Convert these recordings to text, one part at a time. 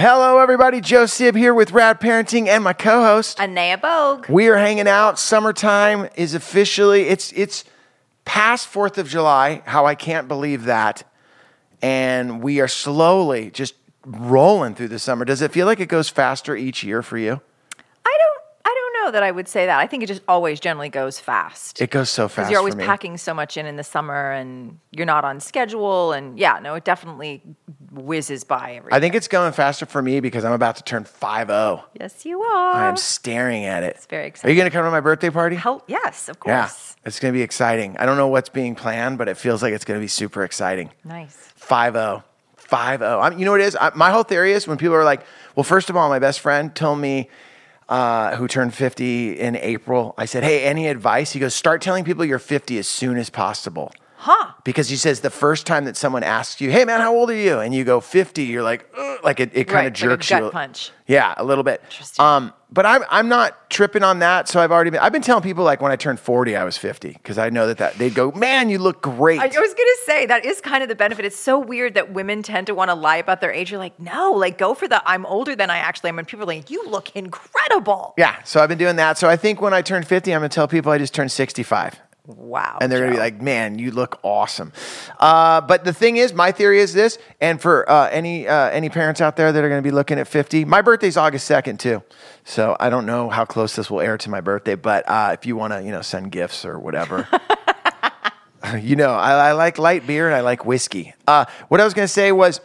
Hello, everybody. Joe Sib here with Rad Parenting and my co-host. Anea Bogue. We are hanging out. Summertime is officially it's it's past Fourth of July. How I can't believe that. And we are slowly just rolling through the summer. Does it feel like it goes faster each year for you? I don't I don't know that I would say that. I think it just always generally goes fast. It goes so fast. Because you're always packing so much in in the summer and you're not on schedule and yeah, no, it definitely whizzes by every I think it's going faster for me because I'm about to turn 5-0. Yes, you are. I am staring at it. It's very exciting. Are you going to come to my birthday party? Hell, yes, of course. Yeah, it's going to be exciting. I don't know what's being planned, but it feels like it's going to be super exciting. Nice. 5 0. 5 0. You know what it is? I, my whole theory is when people are like, well, first of all, my best friend told me, uh, who turned 50 in April, I said, hey, any advice? He goes, start telling people you're 50 as soon as possible. Huh. Because he says the first time that someone asks you, hey, man, how old are you? And you go 50, you're like, Ugh, like it, it kind Right, of like a jerks gut you. punch. Yeah, a little bit. Interesting. Um, but I'm, I'm not tripping on that. So I've already been, I've been telling people like when I turned 40, I was 50 because I know that, that they'd go, man, you look great. I was going to say that is kind of the benefit. It's so weird that women tend to want to lie about their age. You're like, no, like go for the I'm older than I actually am. And people are like, you look incredible. Yeah, so I've been doing that. So I think when I turn 50, I'm going to tell people I just turned 65. Wow. And they're going to be like, man, you look awesome. Uh, but the thing is, my theory is this, and for uh, any, uh, any parents out there that are going to be looking at 50, my birthday's August 2nd, too. So I don't know how close this will air to my birthday, but uh, if you want to, you know, send gifts or whatever. you know, I, I like light beer and I like whiskey. Uh, what I was going to say was,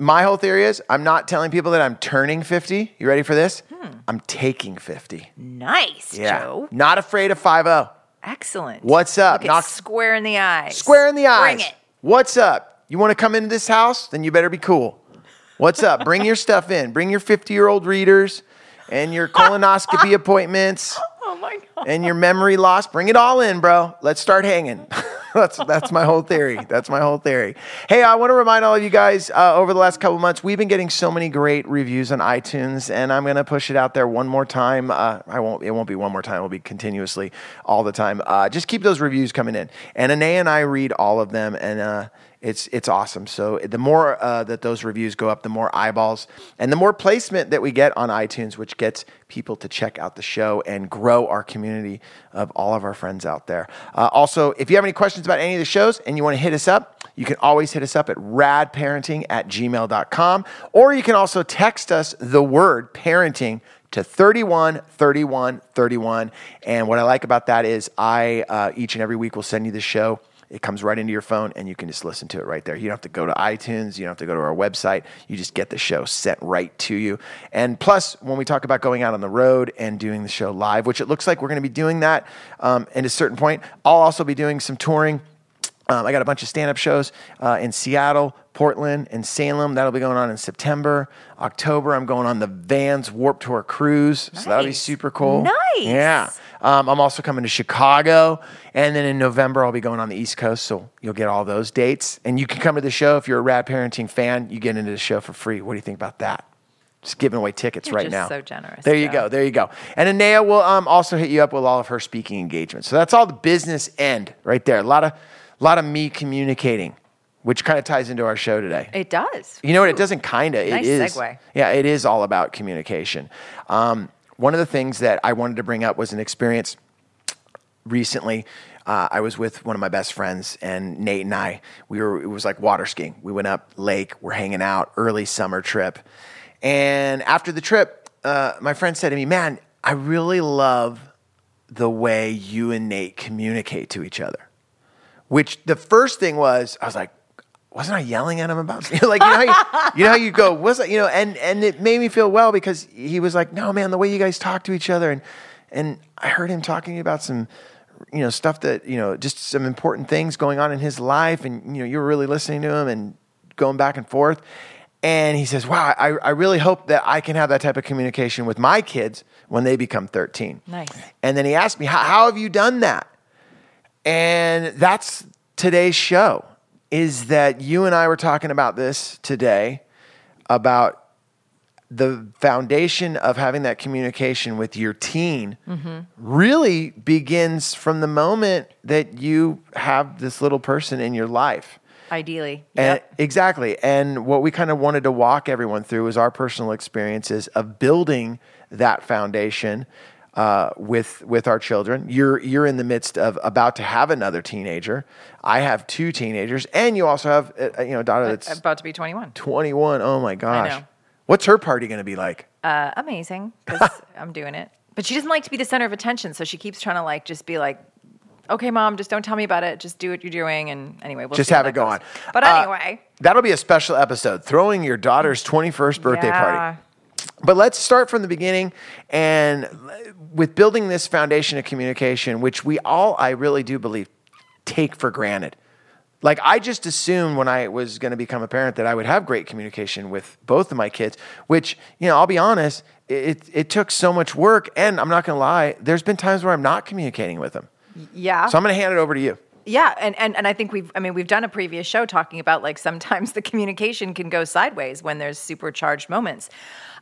my whole theory is I'm not telling people that I'm turning 50. You ready for this? I'm taking 50. nice, Yeah. Joe. Not afraid of 5 Excellent. What's up? Knock- square in the eyes. Square in the eyes. Bring it. What's up? You want to come into this house? Then you better be cool. What's up? Bring your stuff in. Bring your 50 year old readers and your colonoscopy appointments Oh my god. and your memory loss. Bring it all in, bro. Let's start hanging. that's that's my whole theory. That's my whole theory. Hey, I want to remind all of you guys uh, over the last couple months, we've been getting so many great reviews on iTunes, and I'm gonna push it out there one more time. Uh, I won't. It won't be one more time. It'll be continuously all the time. Uh, just keep those reviews coming in, and Anea and I read all of them, and. It's it's awesome. So the more uh, that those reviews go up, the more eyeballs and the more placement that we get on iTunes, which gets people to check out the show and grow our community of all of our friends out there. Uh, also, if you have any questions about any of the shows and you want to hit us up, you can always hit us up at radparenting at gmail.com, or you can also text us the word parenting to 31 31 31 and what i like about that is i uh, each and every week will send you the show it comes right into your phone and you can just listen to it right there. You don't have to go to iTunes. You don't have to go to our website. You just get the show sent right to you. And plus, when we talk about going out on the road and doing the show live, which it looks like we're going to be doing that um, at a certain point, I'll also be doing some touring. Um, I got a bunch of stand up shows uh, in Seattle, Portland, and Salem. That'll be going on in September. October, I'm going on the Vans Warped Tour cruise. So that'll be super cool. Nice. Yeah. Um, I'm also coming to Chicago. And then in November, I'll be going on the East Coast. So you'll get all those dates. And you can come to the show. If you're a Rad Parenting fan, you get into the show for free. What do you think about that? Just giving away tickets You're right just now. so generous, There you go. There you go. And Anea will um, also hit you up with all of her speaking engagements. So that's all the business end right there. A lot of, lot of me communicating, which kind of ties into our show today. It does. You know what? It doesn't kind of. Nice it is. segue. Yeah, it is all about communication. Um, one of the things that I wanted to bring up was an experience recently. Uh, I was with one of my best friends, and Nate and I. We were. It was like water skiing. We went up lake. We're hanging out. Early summer trip, and after the trip, uh, my friend said to me, "Man, I really love the way you and Nate communicate to each other." Which the first thing was, I was like, wasn't I yelling at him about something? like you know, how you, you know how you go, was it, you know, and and it made me feel well because he was like, no man, the way you guys talk to each other, and and I heard him talking about some, you know, stuff that you know, just some important things going on in his life, and you know, you were really listening to him and going back and forth. And he says, wow, I, I really hope that I can have that type of communication with my kids when they become 13. Nice. And then he asked me, how, how have you done that? And that's today's show is that you and I were talking about this today about the foundation of having that communication with your teen mm-hmm. really begins from the moment that you have this little person in your life. Ideally. And Yep. exactly. And what we kind of wanted to walk everyone through is our personal experiences of building that foundation uh, with with our children. You're you're in the midst of about to have another teenager. I have two teenagers, and you also have uh, you know a daughter that's About to be 21. 21. Oh my gosh. know. What's her party going to be like? Uh, amazing because I'm doing it. But she doesn't like to be the center of attention, so she keeps trying to like just be like, "Okay, mom, just don't tell me about it. Just do what you're doing." And anyway, we'll Just have it go goes. on. But Uh, anyway, That'll be a special episode, throwing your daughter's 21st birthday yeah. party. But let's start from the beginning and with building this foundation of communication, which we all, I really do believe, take for granted. Like, I just assumed when I was going to become a parent that I would have great communication with both of my kids, which, you know, I'll be honest, it, it took so much work. And I'm not going to lie, there's been times where I'm not communicating with them. Yeah. So I'm going to hand it over to you. Yeah, and, and and I think we've I mean we've done a previous show talking about like sometimes the communication can go sideways when there's supercharged moments.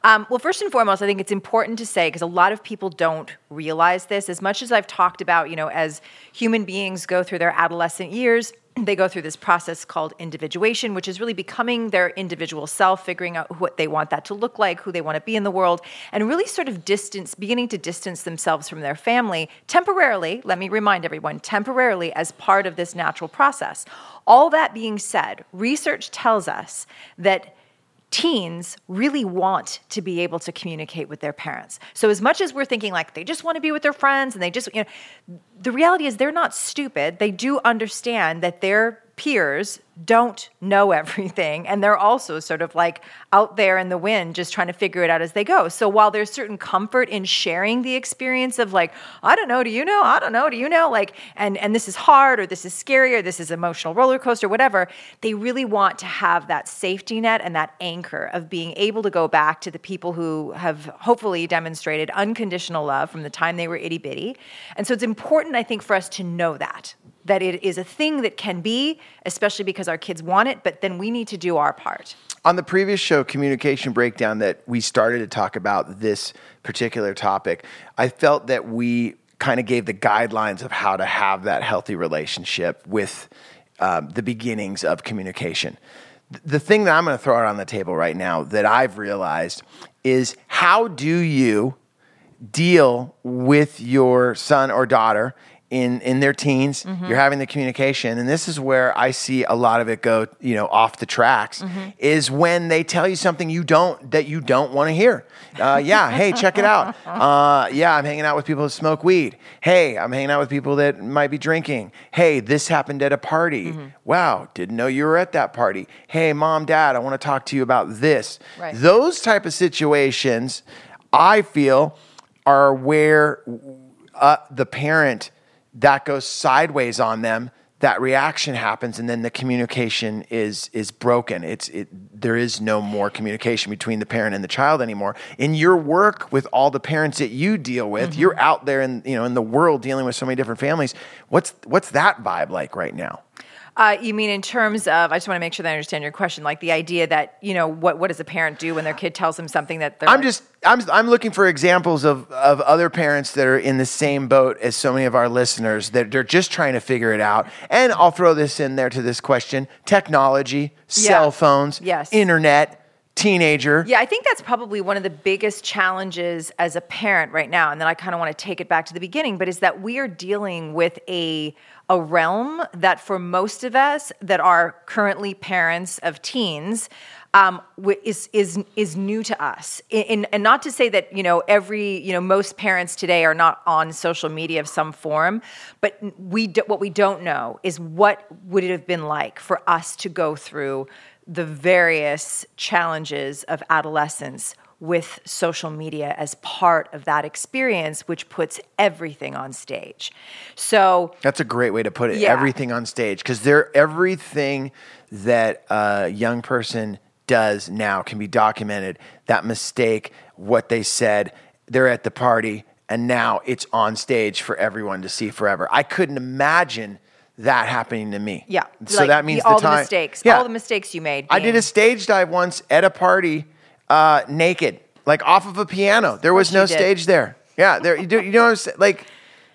Um, well, first and foremost, I think it's important to say because a lot of people don't realize this. As much as I've talked about, you know, as human beings go through their adolescent years, they go through this process called individuation, which is really becoming their individual self, figuring out what they want that to look like, who they want to be in the world, and really sort of distance, beginning to distance themselves from their family temporarily. Let me remind everyone temporarily as part of this natural process. All that being said, research tells us that teens really want to be able to communicate with their parents. So as much as we're thinking like they just want to be with their friends and they just you know the reality is they're not stupid. They do understand that their peers don't know everything and they're also sort of like out there in the wind just trying to figure it out as they go. So while there's certain comfort in sharing the experience of like I don't know, do you know? I don't know, do you know? Like and and this is hard or this is scary or this is emotional roller coaster whatever, they really want to have that safety net and that anchor of being able to go back to the people who have hopefully demonstrated unconditional love from the time they were itty bitty. And so it's important I think for us to know that that it is a thing that can be, especially because our kids want it, but then we need to do our part. On the previous show, Communication Breakdown, that we started to talk about this particular topic, I felt that we kind of gave the guidelines of how to have that healthy relationship with um, the beginnings of communication. The thing that I'm going to throw out on the table right now that I've realized is how do you deal with your son or daughter in in their teens you're having the communication. And this is where i see a lot of it go you know off the tracks is when they tell you something you don't that you don't want to hear. Uh, yeah hey check it out. Uh, yeah i'm hanging out with people who smoke weed. Hey i'm hanging out with people that might be drinking. Hey this happened at a party. Wow didn't know you were at that party. Hey mom dad i want to talk to you about this. Right. those type of situations i feel are where uh, the parent that goes sideways on them that reaction happens and then the communication is is broken. It's it there is no more communication between the parent and the child anymore. In your work with all the parents that you deal with mm-hmm. you're out there in you know in the world dealing with so many different families. What's what's that vibe like right now Uh, you mean in terms of? I just want to make sure that I understand your question. Like the idea that you know, what what does a parent do when their kid tells them something that they're? I'm like- just I'm I'm looking for examples of of other parents that are in the same boat as so many of our listeners that they're just trying to figure it out. And I'll throw this in there to this question: technology, cell phones, Yes. internet, teenager. Yeah, I think that's probably one of the biggest challenges as a parent right now. And then I kind of want to take it back to the beginning, but is that we are dealing with a a realm that for most of us that are currently parents of teens um, is is is new to us. In, and not to say that you know every you know most parents today are not on social media of some form, but we do, what we don't know is what would it have been like for us to go through the various challenges of adolescence with social media as part of that experience, which puts everything on stage. So, That's a great way to put it. Yeah. Everything on stage because they're everything that a young person does now can be documented. That mistake, what they said, they're at the party, and now it's on stage for everyone to see forever. I couldn't imagine that happening to me. yeah. So like that means all the time. mistakes, Yeah. all the mistakes you made. I did a stage dive once at a party, uh, naked, like off of a piano. There was no stage there. Yeah, there. You, do, you know what I'm saying? Like,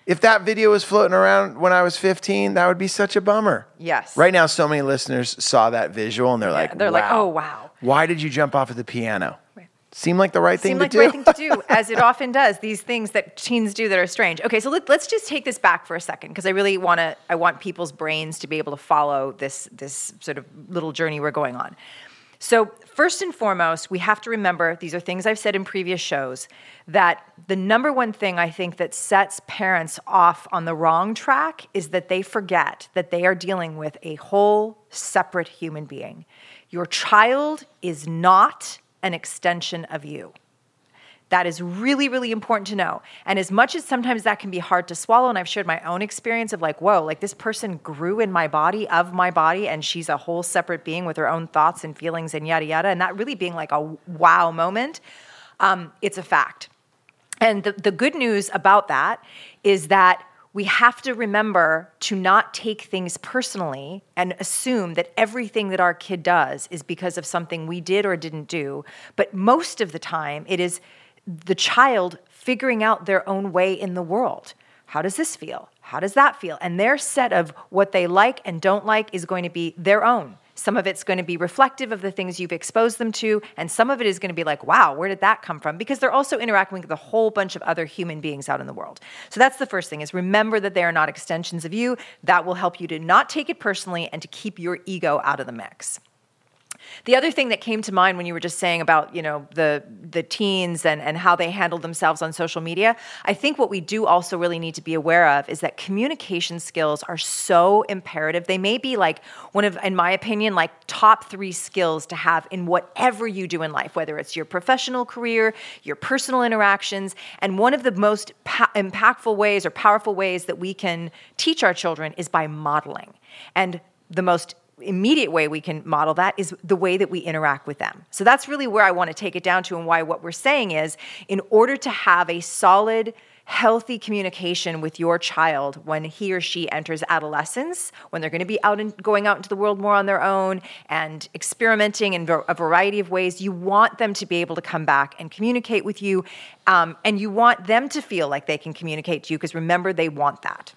If that video was floating around when I was 15, that would be such a bummer. Yes. Right now, so many listeners saw that visual and they're like, they're like, "Oh, wow." Why did you jump off of the piano? Seemed like the right thing Seemed to like do. the right thing to do, as it often does. These things that teens do that are strange. Okay, so let, us just take this back for a second because I really want to. I want people's brains to be able to follow this this sort of little journey we're going on. So first and foremost, we have to remember these are things I've said in previous shows that the number one thing I think that sets parents off on the wrong track is that they forget that they are dealing with a whole separate human being. Your child is not an extension of you. That is really, really important to know. And as much as sometimes that can be hard to swallow, and I've shared my own experience of like, whoa, like this person grew in my body, of my body, and she's a whole separate being with her own thoughts and feelings and yada, yada, and that really being like a wow moment, um, it's a fact. And the, the good news about that is that we have to remember to not take things personally and assume that everything that our kid does is because of something we did or didn't do. But most of the time, it is the child figuring out their own way in the world. How does this feel? How does that feel? And their set of what they like and don't like is going to be their own. Some of it's going to be reflective of the things you've exposed them to, and some of it is going to be like, wow, where did that come from? Because they're also interacting with a whole bunch of other human beings out in the world. So that's the first thing is remember that they are not extensions of you. That will help you to not take it personally and to keep your ego out of the mix. The other thing that came to mind when you were just saying about, you know, the the teens and, and how they handle themselves on social media, I think what we do also really need to be aware of is that communication skills are so imperative. They may be like one of, in my opinion, like top three skills to have in whatever you do in life, whether it's your professional career, your personal interactions. And one of the most pa- impactful ways or powerful ways that we can teach our children is by modeling. And the most immediate way we can model that is the way that we interact with them. So that's really where I want to take it down to and why what we're saying is in order to have a solid healthy communication with your child when he or she enters adolescence, when they're going to be out and going out into the world more on their own and experimenting in a variety of ways. You want them to be able to come back and communicate with you, um, and you want them to feel like they can communicate to you because remember, they want that.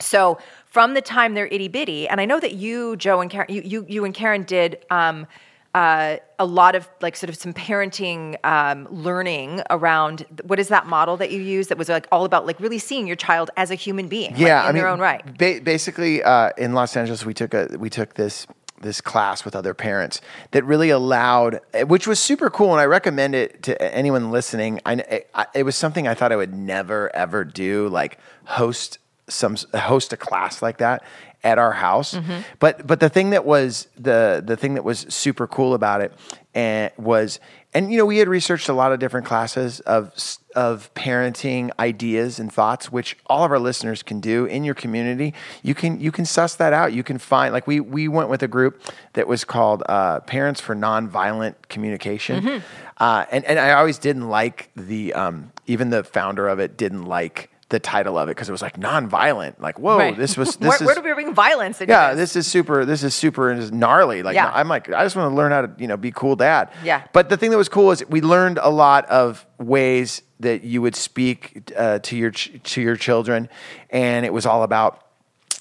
So from the time they're itty bitty, and I know that you, Joe and Karen, you, you, you and Karen did um, uh, a lot of like sort of some parenting um, learning around what is that model that you use that was like all about like really seeing your child as a human being, yeah, like, in I mean, their own right. Ba- basically, uh, in Los Angeles, we took a we took this this class with other parents that really allowed, which was super cool, and I recommend it to anyone listening. I, I it was something I thought I would never ever do, like host some host a class like that at our house. Mm-hmm. But but the thing that was the the thing that was super cool about it and was and you know we had researched a lot of different classes of of parenting ideas and thoughts which all of our listeners can do in your community you can you can suss that out you can find like we we went with a group that was called uh, parents for nonviolent communication Mm-hmm. uh, and and I always didn't like the um, even the founder of it didn't like the title of it because it was like non-violent. Like, whoa, Right. this was this where, is where do we bring violence into yeah, this? this is super. This is super gnarly. Like, Yeah. I'm like, I just want to learn how to you know be cool dad. Yeah. But the thing that was cool is we learned a lot of ways that you would speak uh, to your ch- to your children, and it was all about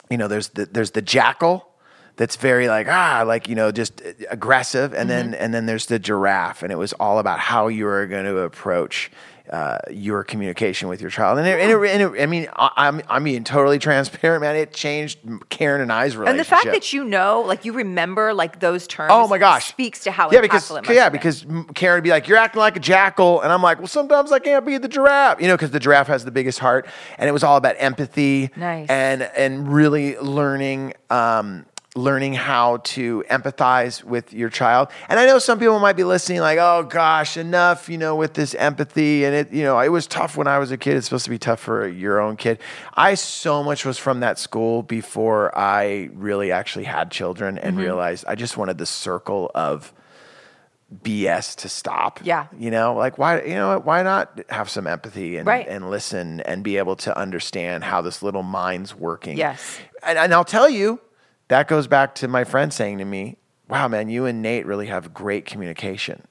you know there's the, there's the jackal that's very like ah like you know just aggressive and then and then there's the giraffe and it was all about how you are going to approach uh, your communication with your child and, it, and, it, and it, I mean I, I'm I'm being totally transparent man it changed Karen and I's relationship and the fact that you know, like you remember, like those terms. Oh my gosh! speaks to how yeah because yeah have because Karen would be like you're acting like a jackal and I'm like well sometimes I can't be the giraffe you know because the giraffe has the biggest heart and it was all about empathy Nice. and and really learning um, learning how to empathize with your child and I know some people might be listening like oh gosh enough you know with this empathy and it you know it was tough when I was a kid it's supposed to be tough for your own kid I so much was from that school before I really actually had children and Mm-hmm. realized I just wanted the circle of BS to stop. Yeah. You know, like why you know why not have some empathy and Right. and listen and be able to understand how this little mind's working. Yes. And, and I'll tell you, that goes back to my friend saying to me, Wow, man, you and Nate really have great communication.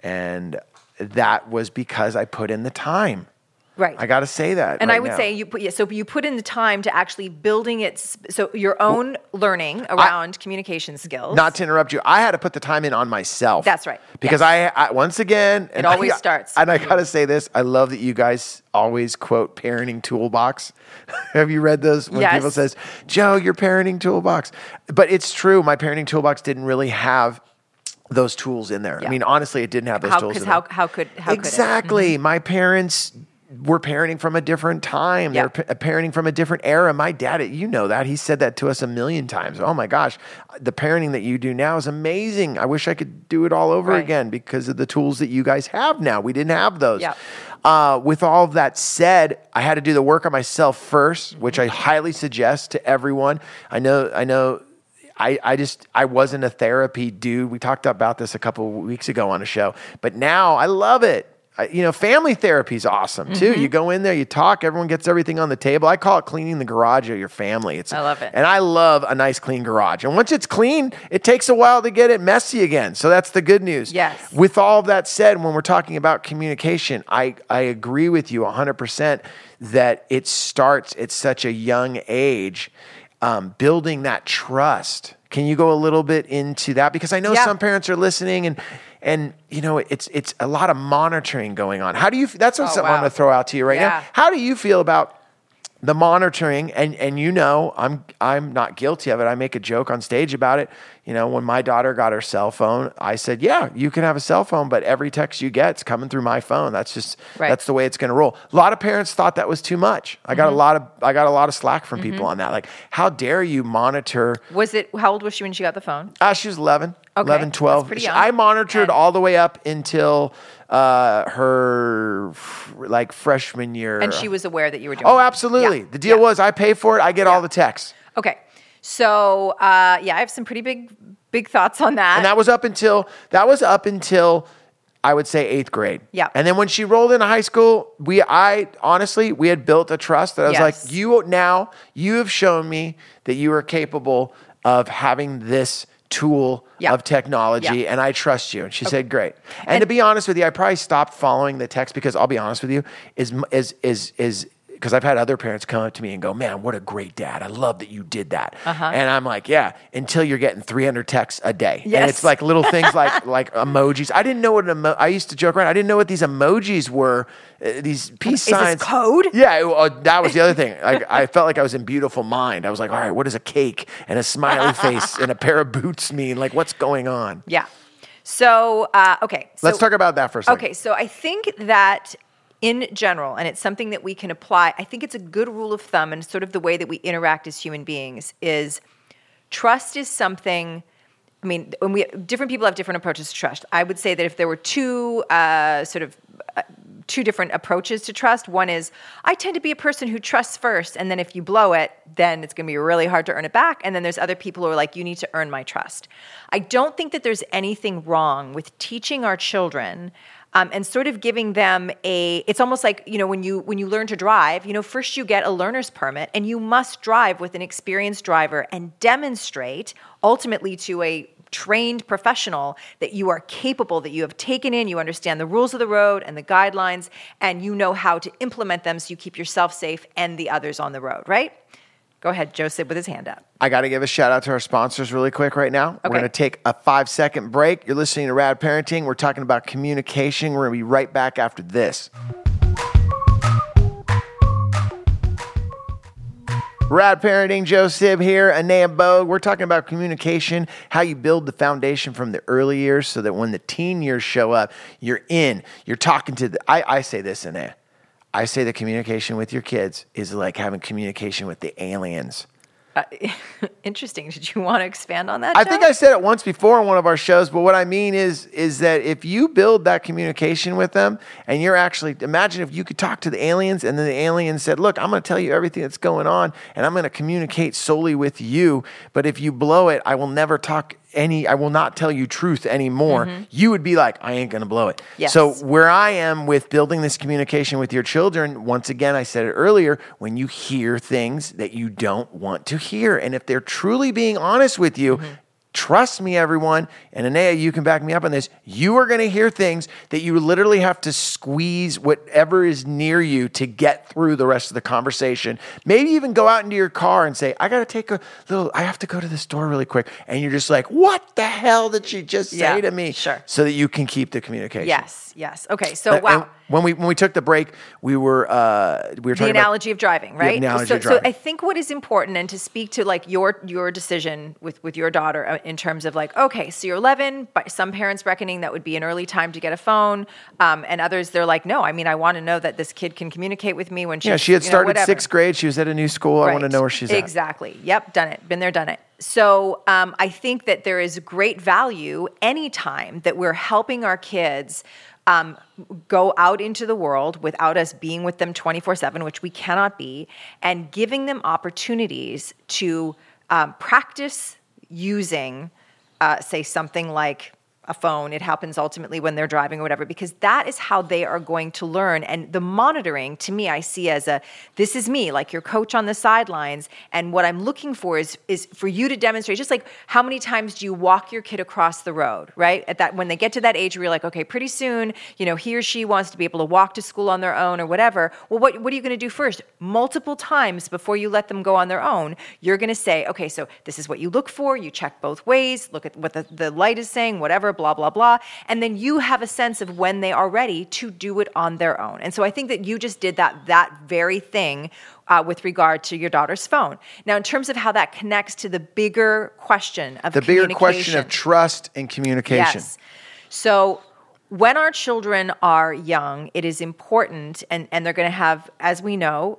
And that was because I put in the time. Right. I got to say that. And right I would now. say you put yeah, so you put in the time to actually building it so your own learning around communication skills. not to interrupt you, I had to put the time in on myself. That's right. Because Yes. I, I once again, and always I- starts And I got to say this: I love that you guys always quote parenting toolbox. Have you read those when Yes. people says, "Joe, your parenting toolbox"? But it's true. My parenting toolbox didn't really have those tools in there. Yeah. I mean, honestly, it didn't have those how tools. because how there. how could how exactly. could it? Mm-hmm. My parents were parenting from a different time. Yeah. They're pa- parenting from a different era. My dad, you know that. He said that to us a million times. Oh my gosh, the parenting that you do now is amazing. I wish I could do it all over Right. again because of the tools that you guys have now. We didn't have those. Yeah. Uh, with all of that said, I had to do the work on myself first, which. I highly suggest to everyone. I know, I know I, I just I wasn't a therapy dude. We talked about this a couple of weeks ago on a show, but now I love it. I, you know, family therapy is awesome too. Mm-hmm. You go in there, you talk, everyone gets everything on the table. I call it cleaning the garage of your family. It's I love it. and I love a nice clean garage. And once it's clean, it takes a while to get it messy again. So that's the good news. Yes. With all of that said, when we're talking about communication, I, I agree with you 100% that it starts at such a young age, um, building that trust. Can you go a little bit into that? Because I know Yeah. some parents are listening and and you know it's it's a lot of monitoring going on. How do you? That's what Oh, something I'm going to throw out to you right Yeah. now. How do you feel about the monitoring and and you know I'm I'm not guilty of it. I make a joke on stage about it. You know, when my daughter got her cell phone, I said, "Yeah, you can have a cell phone, but every text you get is coming through my phone. That's just Right. that's the way it's going to roll." A lot of parents thought that was too much. I Mm-hmm. got a lot of I got a lot of slack from people on that. Like, how dare you monitor Was it how old was she when she got the phone? uh, she was 11, Okay, 11, that's 12. pretty young. I monitored And- all the way up until uh, her f- like freshman year. And she was aware that you were doing Oh, absolutely. Yeah. The deal Yeah. was I pay for it, I get all the texts. Okay. So uh, yeah, I have some pretty big big thoughts on that. And that was up until that was up until I would say eighth grade. Yeah. And then when she rolled into high school, we I honestly we had built a trust that I was Yes. like, you now you have shown me that you are capable of having this tool Yeah. of technology Yeah. and I trust you. And she said, Great. And, to be honest with you, I probably stopped following the text because I'll be honest with you, is is is is because I've had other parents come up to me and go, "Man, what a great dad! I love that you did that." Uh-huh. And I'm like, "Yeah." Until you're getting 300 texts a day, and it's like little things like like emojis. I didn't know what an emo- I used to joke around. I didn't know what these emojis were. Uh, these peace signs. code? Yeah, it- uh, that was the other thing. Like I felt like I was in beautiful mind. I was like, "All right, what does a cake and a smiley face and a pair of boots mean? Like, what's going on?" yeah. So uh, okay. So, Let's talk about that for a second. Okay, so I think that in general, and it's something that we can apply, I think it's a good rule of thumb and sort of the way that we interact as human beings is trust is something. I mean, when we different people have different approaches to trust. I would say that if there were two uh, sort of uh, two different approaches to trust, one is I tend to be a person who trusts first, and then if you blow it, then it's going to be really hard to earn it back. And then there's other people who are like, you need to earn my trust. I don't think that there's anything wrong with teaching our children um, and sort of giving them a it's almost like you know when you when you learn to drive you know first you get a learner's permit and you must drive with an experienced driver and demonstrate ultimately to a trained professional that you are capable that you have taken in you understand the rules of the road and the guidelines and you know how to implement them so you keep yourself safe and the others on the road right go ahead joseph with his hand up I got to give a shout out to our sponsors really quick right now. We're going to take a five second break. You're listening to Rad Parenting. We're talking about communication. We're going to be right back after this. Rad Parenting, Joe Sib here, Anea Bogue. We're talking about communication, how you build the foundation from the early years so that when the teen years show up, you're in. You're talking to the, I, I say this, Anea. I say the communication with your kids is like having communication with the aliens. Uh, interesting did you want to expand on that I Joe? think I said it once before on one of our shows, but what I mean is is that if you build that communication with them and you're actually imagine if you could talk to the aliens and then the aliens said, "Look, I'm going to tell you everything that's going on and I'm going to communicate solely with you, but if you blow it, I will never talk any I will not tell you truth anymore." Mm-hmm. You would be like, "I ain't to blow it." Yes. So where I am with building this communication with your children, once again, I said it earlier, when you hear things that you don't want to hear, and if they're truly being honest with you, mm-hmm. Trust me, everyone. And Anea, you can back me up on this. You are going to hear things that you literally have to squeeze whatever is near you to get through the rest of the conversation. Maybe even go out into your car and say, I got to take a little, I have to go to the store really quick. And you're just like, what the hell did she just say Yeah, to me? sure. So that you can keep the communication. Yes, yes. Okay, so wow. and when we when we took the break, we were uh, we were the talking about analogy of driving, right? analogy so, of so. I think what is important, and to speak to like your your decision with with your daughter uh, in terms of like, okay, so you're 11, but some parents reckoning that would be an early time to get a phone, um, and others they're like, no, I mean, I want to know that this kid can communicate with me when she yeah. She had you know, started whatever. sixth grade. She was at a new school. I want to know where she's at. Exactly. Yep, done it. Been there, done it. So um, I think that there is great value anytime that we're helping our kids um, go out into the world without us being with them 24 7, which we cannot be, and giving them opportunities to um, practice using, uh, say, something like a phone. It happens ultimately when they're driving or whatever, because that is how they are going to learn. And the monitoring, to me, I see as a this is me, like your coach on the sidelines. And what I'm looking for is is for you to demonstrate, just like how many times do you walk your kid across the road, right? At that when they get to that age where you're like, okay, pretty soon, you know, he or she wants to be able to walk to school on their own or whatever. Well, what what are you to do first? Multiple times before you let them go on their own, you're to say, okay, so this is what you look for. You check both ways. Look at what the, the light is saying, whatever blah, blah, blah. And then you have a sense of when they are ready to do it on their own. And so I think that you just did that, that very thing uh, with regard to your daughter's phone. Now, in terms of how that connects to the bigger question of the bigger question of trust and communication. Yes. So when our children are young, it is important, and, and they're going to have, as we know,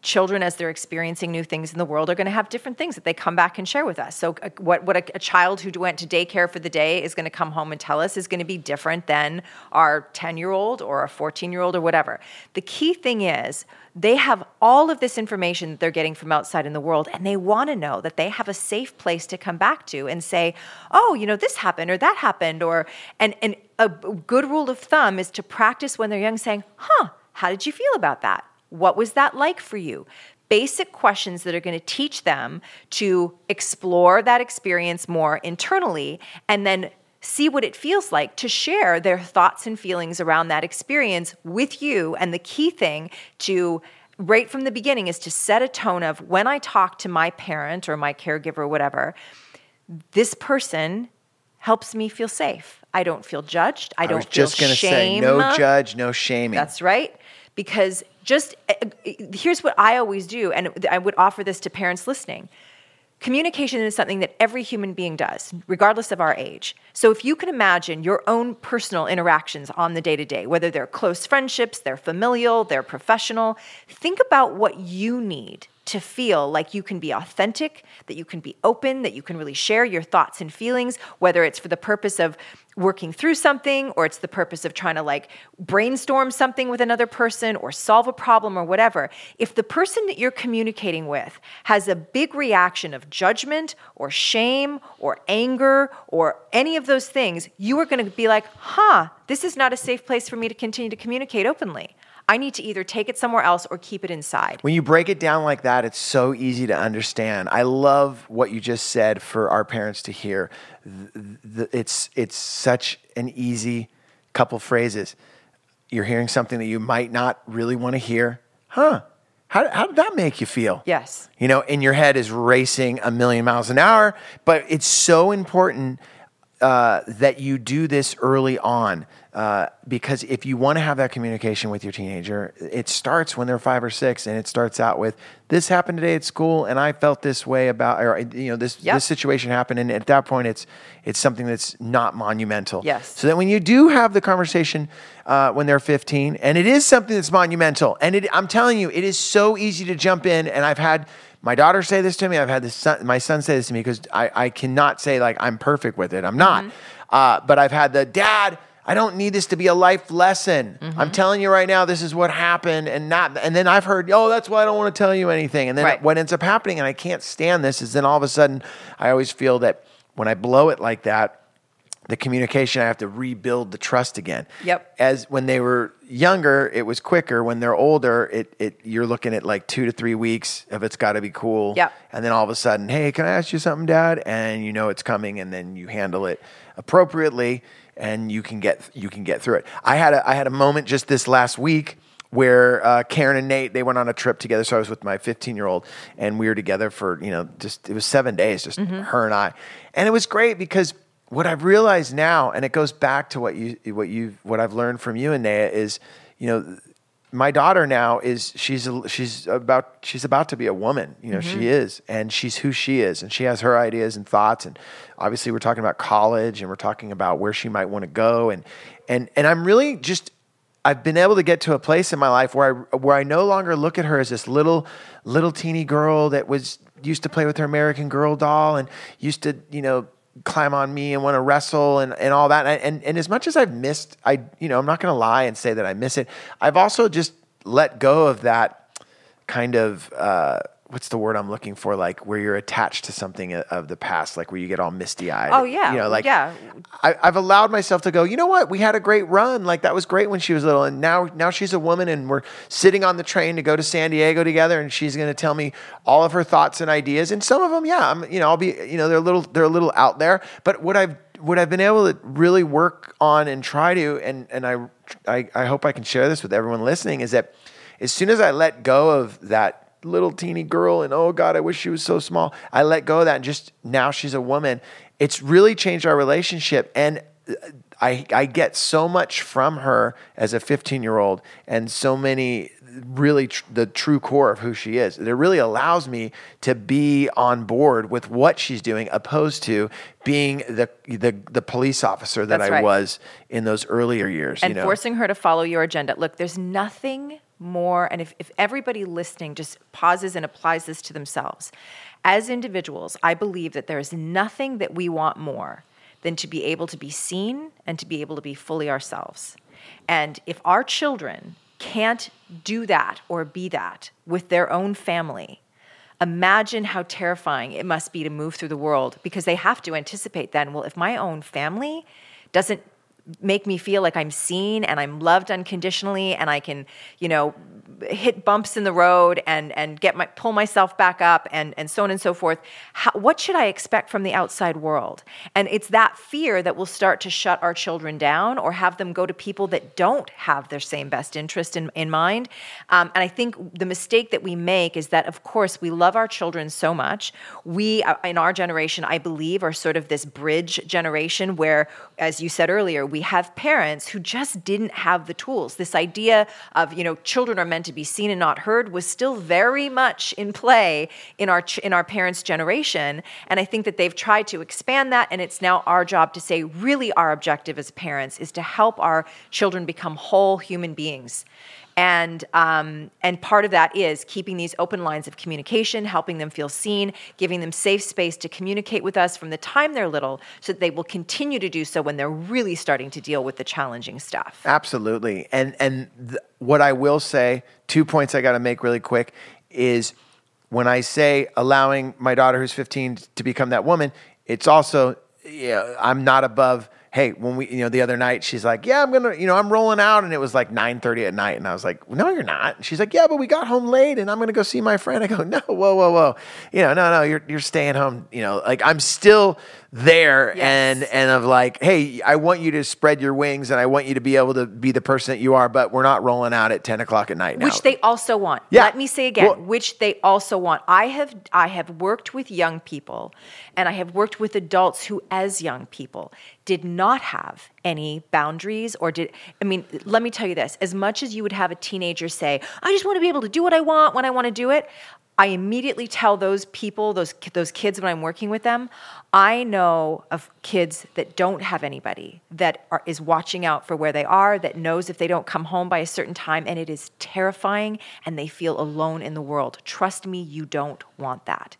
children, as they're experiencing new things in the world, are going to have different things that they come back and share with us. So, uh, what, what a, a child who went to daycare for the day is going to come home and tell us is going to be different than our 10 year old or a 14 year old or whatever. The key thing is, they have all of this information that they're getting from outside in the world, and they want to know that they have a safe place to come back to and say, "Oh, you know, this happened or that happened," or and and a good rule of thumb is to practice when they're young, saying, "Huh, how did you feel about that? What was that like for you?" Basic questions that are going to teach them to explore that experience more internally, and then see what it feels like to share their thoughts and feelings around that experience with you. And the key thing to right from the beginning is to set a tone of when I talk to my parent or my caregiver or whatever, this person helps me feel safe. I don't feel judged. I I don't feel just going to say, shame. no judge, no shaming. That's right. Because just uh, uh, here's what I always do, and I would offer this to parents listening. Communication is something that every human being does, regardless of our age. So, if you can imagine your own personal interactions on the day to day, whether they're close friendships, they're familial, they're professional, think about what you need to feel like you can be authentic, that you can be open, that you can really share your thoughts and feelings, whether it's for the purpose of working through something or it's the purpose of trying to like brainstorm something with another person or solve a problem or whatever. If the person that you're communicating with has a big reaction of judgment or shame or anger or any of those things, you are going to be like, huh, this is not a safe place for me to continue to communicate openly. I need to either take it somewhere else or keep it inside. When you break it down like that, it's so easy to understand. I love what you just said for our parents to hear. It's it's such an easy couple phrases. You're hearing something that you might not really want to hear. Huh? How, how did that make you feel? Yes. You know, and your head is racing a million miles an hour, but it's so important uh, that you do this early on uh, because if you want to have that communication with your teenager, it starts when they're five or six, and it starts out with this happened today at school, and I felt this way about, or you know, this Yep. this situation happened, and at that point, it's it's something that's not monumental. Yes. So that when you do have the conversation uh, when they're 15, and it is something that's monumental, and it, I'm telling you, it is so easy to jump in, and I've had my daughter say this to me. I've had this son, my son say this to me because I, I cannot say like I'm perfect with it. I'm not. Uh, but I've had the dad. I don't need this to be a life lesson. I'm mm-hmm. telling you right now, this is what happened, and not. And then I've heard, oh, that's why I don't want to tell you anything. And then Right. what ends up happening, and I can't stand this, is then all of a sudden I always feel that when I blow it like that, the communication, I have to rebuild the trust again. Yep. As when they were younger, it was quicker. When they're older, it, it you're looking at like two to three weeks if it's got to be cool. Yep. And then all of a sudden, hey, can I ask you something, Dad? And you know it's coming, and then you handle it appropriately, and you can get you can get through it. I had a I had a moment just this last week where uh, Karen and Nate they went on a trip together. So I was with my 15 year old, and we were together for you know just it was seven days, just her and I, and it was great because what I've realized now, and it goes back to what you what you what I've learned from you and Naya is, you know. My daughter now is she's she's about she's about to be a woman you know she mm-hmm. is and she's who she is and she has her ideas and thoughts and obviously we're talking about college and we're talking about where she might want to go and and and I'm really just I've been able to get to a place in my life where I where I no longer look at her as this little little teeny girl that was used to play with her American Girl doll and used to you know climb on me and want to wrestle and, and all that. And, and and as much as I've missed I you know I'm not going to lie and say that I miss it I've also just let go of that kind of uh, what's the word I'm looking for? Like where you're attached to something of the past, like where you get all misty eyed. Oh, yeah. you know, like Yeah. I, I've allowed myself to go. You know what? We had a great run. Like that was great when she was little, and now now she's a woman, and we're sitting on the train to go to San Diego together, and she's going to tell me all of her thoughts and ideas, and some of them, yeah, I'm, you know, I'll be, you know, they're a little they're a little out there, but what I've what I've been able to really work on and try to, and and I I, I hope I can share this with everyone listening, is that as soon as I let go of that little teeny girl and oh god i wish she was so small. I let go of that and just now she's a woman. It's really changed our relationship. And uh, i i get so much from her as a 15 year old and so many really tr- the true core of who she is. It really allows me to be on board with what she's doing opposed to being the the, the police officer that That's i right. was in those earlier years and you know? forcing her to follow your agenda. Look, there's nothing more, and if, if everybody listening just pauses and applies this to themselves, as individuals, I believe that there is nothing that we want more than to be able to be seen and to be able to be fully ourselves. And if our children can't do that or be that with their own family, imagine how terrifying it must be to move through the world because they have to anticipate then, well, if my own family doesn't make me feel like I'm seen and I'm loved unconditionally and I can, you know, hit bumps in the road and and get my pull myself back up and and so on and so forth. How, what should I expect from the outside world? And it's that fear that will start to shut our children down or have them go to people that don't have their same best interest in, in mind. Um, and I think the mistake that we make is that, of course, we love our children so much. We, uh, in our generation, I believe, are sort of this bridge generation where, as you said earlier, we have parents who just didn't have the tools. This idea of, you know, children are meant to be seen and not heard was still very much in play in our in our parents' generation. And I think that they've tried to expand that, and it's now our job to say, really, our objective as parents is to help our children become whole human beings. And um, and part of that is keeping these open lines of communication, helping them feel seen, giving them safe space to communicate with us from the time they're little, so that they will continue to do so when they're really starting to deal with the challenging stuff. Absolutely. And and th- what I will say, two points I got to make really quick is when I say allowing my daughter who's 15 to become that woman, it's also yeah, I'm not above hey, when we, you know, the other night, she's like, yeah, I'm gonna, you know, I'm rolling out, and it was like 9:30 at night, and I was like, no, you're not. And she's like, yeah, but we got home late, and I'm gonna go see my friend. I go, no, whoa, whoa, whoa, you know, no, no, you're you're staying home. You know, like I'm still there, Yes. and and of like, hey, I want you to spread your wings, and I want you to be able to be the person that you are, but we're not rolling out at 10 o'clock at night now. which they also want. Yeah. Let me say again, Well- which they also want. I have I have worked with young people and I have worked with adults who as young people did not have any boundaries or did I mean, let me tell you this, as much as you would have a teenager say, "I just want to be able to do what I want when I want to do it," I immediately tell those people, those those kids when I'm working with them, I know of kids that don't have anybody that are, is watching out for where they are, that knows if they don't come home by a certain time, and it is terrifying, and they feel alone in the world. Trust me, you don't want that.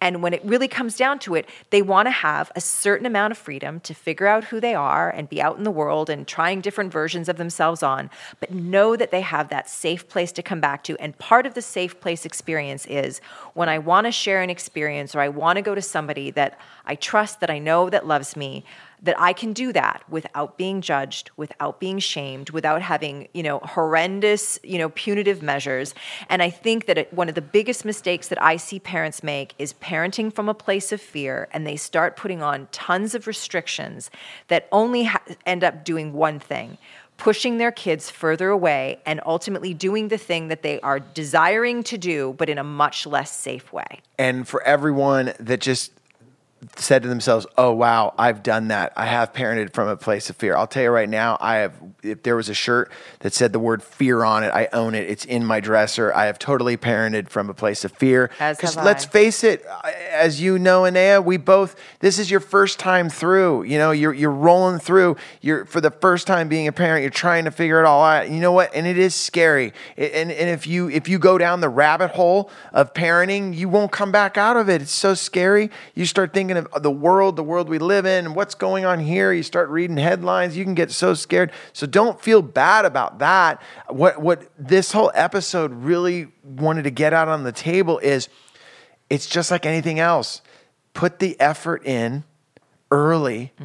And when it really comes down to it, they want to have a certain amount of freedom to figure out who they are and be out in the world and trying different versions of themselves on, but know that they have that safe place to come back to. And part of the safe place experience is when I want to share an experience or I want to go to somebody that I trust, that I know that loves me, that I can do that without being judged, without being shamed, without having, you know, horrendous, you know, punitive measures. And I think that it, one of the biggest mistakes that I see parents make is parenting from a place of fear and they start putting on tons of restrictions that only ha- end up doing one thing pushing their kids further away and ultimately doing the thing that they are desiring to do, but in a much less safe way. And for everyone that just said to themselves, "Oh wow, I've done that. I have parented from a place of fear." I'll tell you right now, I have. If there was a shirt that said the word "fear" on it, I own it. It's in my dresser. I have totally parented from a place of fear. Have let's face it, as you know, Anea, we both. This is your first time through. You know, you're you're rolling through. You're for the first time being a parent. You're trying to figure it all out. You know what? And it is scary. It- and and if you if you go down the rabbit hole of parenting, you won't come back out of it. It's so scary. You start thinking of the world, the world we live in, what's going on here. You start reading headlines. You can get so scared. So don't feel bad about that. What what this whole episode really wanted to get out on the table is it's just like anything else. Put the effort in early. T-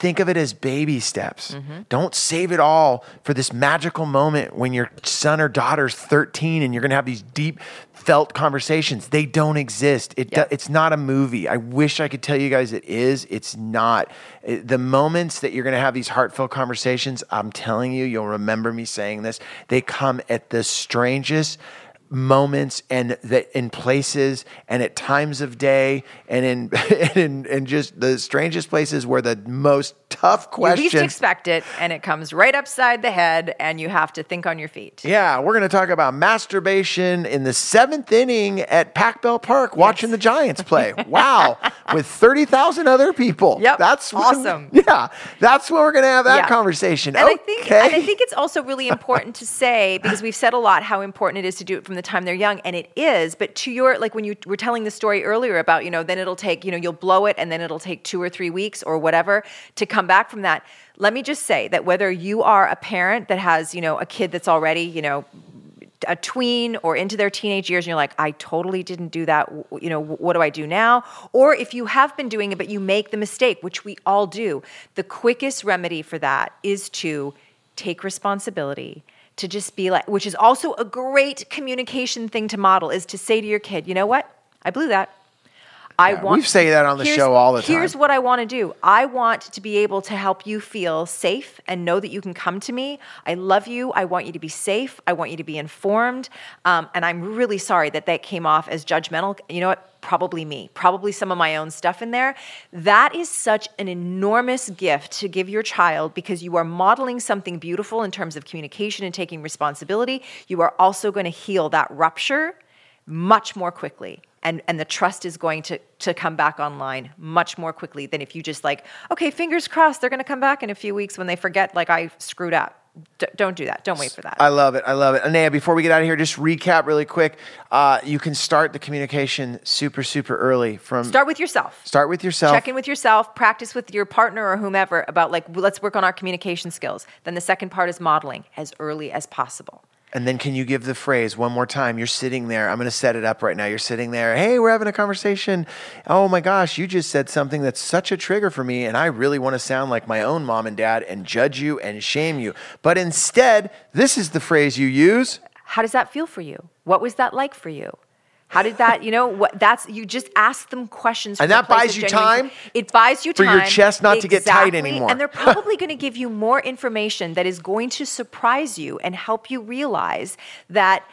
Think of it as baby steps. Mm-hmm. Don't save it all for this magical moment when your son or daughter's 13 and you're going to have these deep felt conversations. They don't exist. It do- it's not a movie. I wish I could tell you guys it is. It's not. It- the moments that you're going to have these heartfelt conversations, I'm telling you, you'll remember me saying this. They come at the strangest moments and that in places and at times of day and in and in, in just the strangest places where the most tough questions You least expect it, and it comes right upside the head, and you have to think on your feet. yeah, we're going to talk about masturbation in the seventh inning at Pac Bell Park, watching the Giants play. Wow, with thirty thousand other people. Yep, that's when- awesome. yeah, that's when we're going to have that Yeah. conversation. And okay. I think and I think it's also really important to say because we've said a lot how important it is to do it from the time they're young, and it is. But to your like when you were telling the story earlier about you know then it'll take you know you'll blow it and then it'll take two or three weeks or whatever to come back from that. Let me just say that whether you are a parent that has you know a kid that's already you know a tween or into their teenage years and you're like i totally didn't do that you know what do i do now or if you have been doing it but you make the mistake which we all do the quickest remedy for that is to take responsibility to just be like which is also a great communication thing to model is to say to your kid you know what? I blew that I Yeah, want we say that on the show all the time. Here's what I want to do. I want to be able to help you feel safe and know that you can come to me. I love you. I want you to be safe. I want you to be informed. Um, and I'm really sorry that that came off as judgmental. You know what? Probably me. Probably some of my own stuff in there. That is such an enormous gift to give your child because you are modeling something beautiful in terms of communication and taking responsibility. You are also going to heal that rupture much more quickly and and the trust is going to to come back online much more quickly than if you just like okay fingers crossed they're going to come back in a few weeks when they forget like i screwed up D- don't do that don't wait for that I love it. I love it. Anea, before we get out of here, just recap really quick. Uh, you can start the communication super, super early from start with yourself start with yourself. check in with yourself practice with your partner or whomever about like let's work on our communication skills then the second part is modeling as early as possible And then can you give the phrase one more time? You're sitting there. I'm going to set it up right now. You're sitting there. Hey, we're having a conversation. Oh my gosh, you just said something that's such a trigger for me. And I really want to sound like my own mom and dad and judge you and shame you. But instead, this is the phrase you use. how does that feel for you what was that like for you how did that you know what that's you just ask them questions And that buys you genuine- time it buys you time for your chest not to get tight anymore. and they're probably going to give you more information that is going to surprise you and help you realize that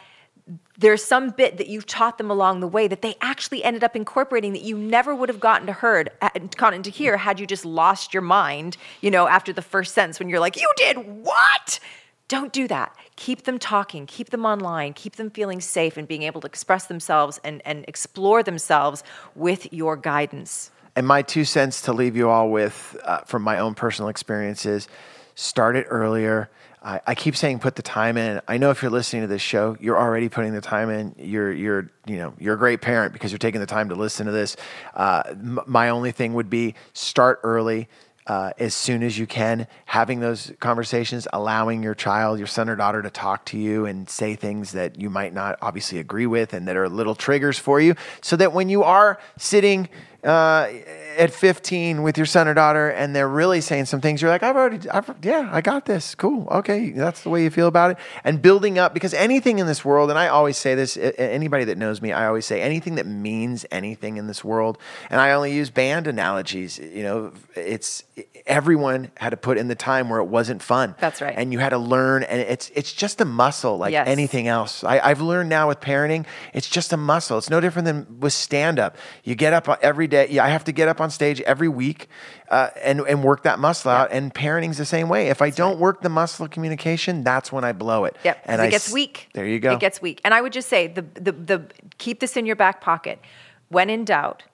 there's some bit that you've taught them along the way that they actually ended up incorporating that you never would have gotten to heard uh, gotten to hear had you just lost your mind you know after the first sentence when you're like you did what? Don't do that keep them talking keep them online keep them feeling safe and being able to express themselves and, and explore themselves with your guidance And my two cents to leave you all with uh, from my own personal experiences start it earlier. I, I keep saying put the time in. I know if you're listening to this show, you're already putting the time in. You're, you're, you know, you're a great parent because you're taking the time to listen to this. Uh, m- my only thing would be start early. Uh, as soon as you can, having those conversations, allowing your child, your son or daughter, to talk to you and say things that you might not obviously agree with and that are little triggers for you, so that when you are sitting uh, at 15 with your son or daughter and they're really saying some things you're like i've already I've, yeah i got this cool okay that's the way you feel about it. And building up because anything in this world and i always say this anybody that knows me i always say anything that means anything in this world and i only use band analogies you know it's everyone had to put in the time where it wasn't fun. That's right. And you had to learn and it's it's just a muscle like yes. anything else. I, i've learned now with parenting it's just a muscle. It's no different than with stand up you get up every day yeah, i have to get up on on stage every week uh, and, and work that muscle out. And parenting's the same way. If I don't right. work the muscle of communication, that's when I blow it. Yep. And it I, gets weak. There you go. It gets weak. And I would just say the, the, the keep this in your back pocket. When in doubt,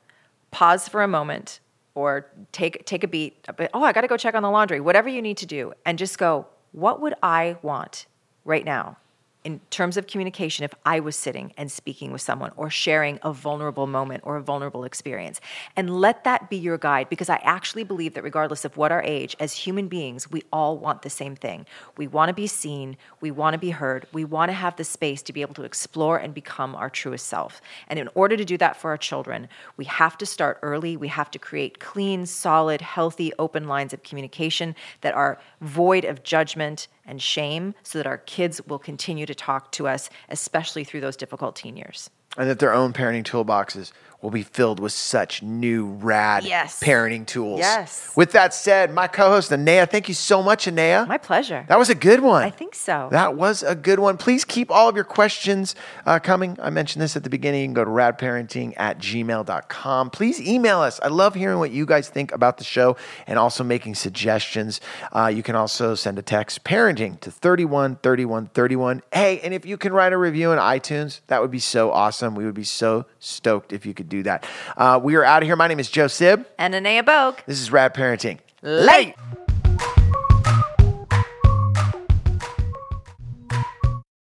pause for a moment or take take a beat. Oh, I got to go check on the laundry. Whatever you need to do, and just go. What would I want right now? In terms of communication if I was sitting and speaking with someone or sharing a vulnerable moment or a vulnerable experience. And let that be your guide because I actually believe that regardless of what our age, as human beings, we all want the same thing. We want to be seen, we want to be heard, we want to have the space to be able to explore and become our truest self. And in order to do that for our children, we have to start early. We have to create clean, solid, healthy, open lines of communication that are void of judgment and shame so that our kids will continue to talk to us, especially through those difficult teen years. And that their own parenting toolboxes will be filled with such new rad yes. parenting tools. Yes. With that said, my co-host Anea, thank you so much, Anea. My pleasure. That was a good one. I think so. That was a good one. Please keep all of your questions uh, coming. I mentioned this at the beginning. You can go to radparenting at gmail.com. Please email us. I love hearing what you guys think about the show and also making suggestions. Uh, you can also send a text parenting to 31 31 31. Hey, and if you can write a review in iTunes, that would be so awesome. We would be so stoked if you could do that. Uh, we are out of here. My name is Joe Sib. And Anea Bogue. This is Rad Parenting. Late.